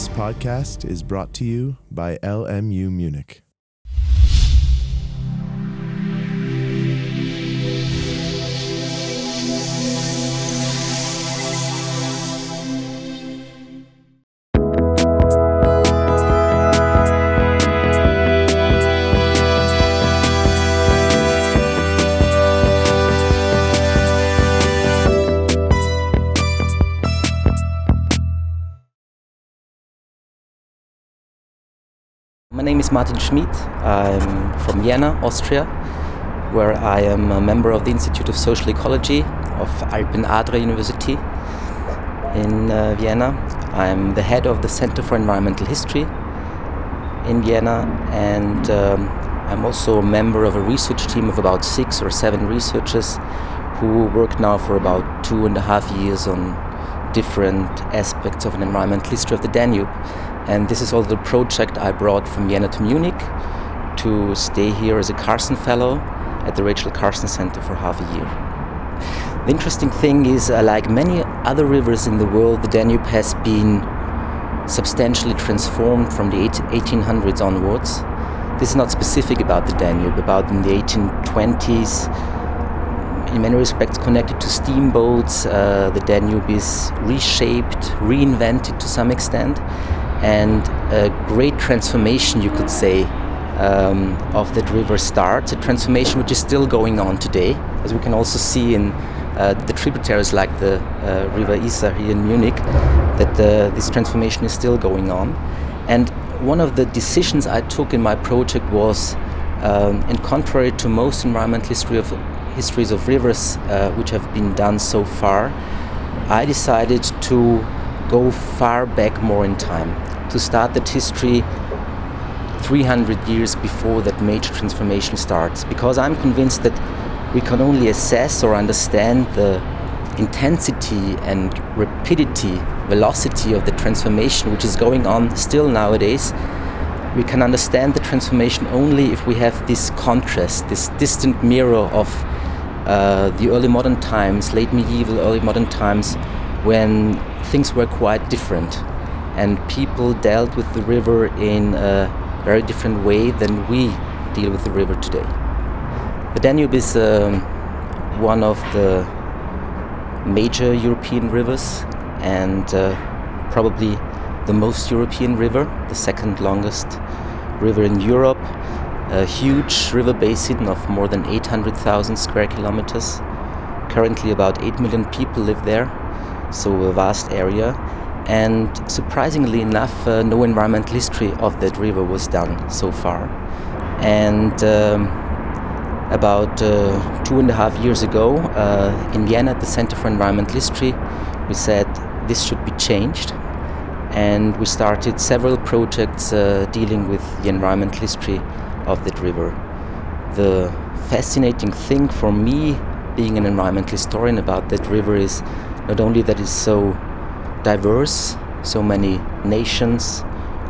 This podcast is brought to you by LMU Munich. My name is Martin Schmid. I'm from Vienna, Austria, where I am a member of the Institute of Social Ecology of Alpen Adria University in uh, Vienna. I'm the head of the Center for Environmental History in Vienna, and um, I'm also a member of a research team of about six or seven researchers who work now for about two and a half years on different aspects of an environmental history of the Danube. And this is also the project I brought from Vienna to Munich to stay here as a Carson Fellow at the Rachel Carson Center for half a year. The interesting thing is, uh, like many other rivers in the world, the Danube has been substantially transformed from the 1800s onwards. This is not specific about the Danube, about in the 1820s, in many respects connected to steamboats. Uh, the Danube is reshaped, reinvented to some extent and a great transformation, you could say, um, of that river starts. A transformation which is still going on today, as we can also see in uh, the tributaries like the uh, River Isar here in Munich, that uh, this transformation is still going on. And one of the decisions I took in my project was, um, in contrary to most environmental history of, histories of rivers uh, which have been done so far, I decided to go far back more in time to start that history 300 years before that major transformation starts because I'm convinced that we can only assess or understand the intensity and rapidity, velocity of the transformation which is going on still nowadays. We can understand the transformation only if we have this contrast, this distant mirror of uh, the early modern times, late medieval, early modern times, when things were quite different and people dealt with the river in a very different way than we deal with the river today. The Danube is um, one of the major European rivers and uh, probably the most European river, the second longest river in Europe, a huge river basin of more than 800,000 square kilometers. Currently, about 8 million people live there, so a vast area and surprisingly enough, uh, no environmental history of that river was done so far. And um, about uh, two and a half years ago, uh, in Vienna, at the Center for Environmental History, we said this should be changed. And we started several projects uh, dealing with the environmental history of that river. The fascinating thing for me, being an environmental historian about that river, is not only that it's so diverse, so many nations,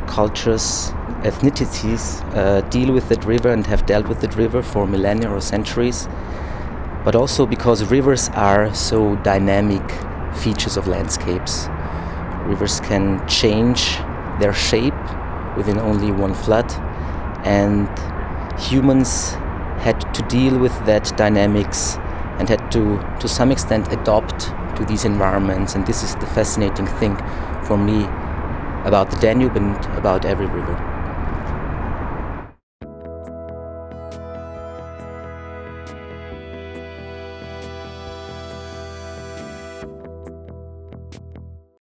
cultures, ethnicities uh, deal with that river and have dealt with that river for millennia or centuries, but also because rivers are so dynamic features of landscapes. Rivers can change their shape within only one flood, and humans had to deal with that dynamics and had to, to some extent, adopt to these environments. And this is the fascinating thing for me about the Danube and about every river.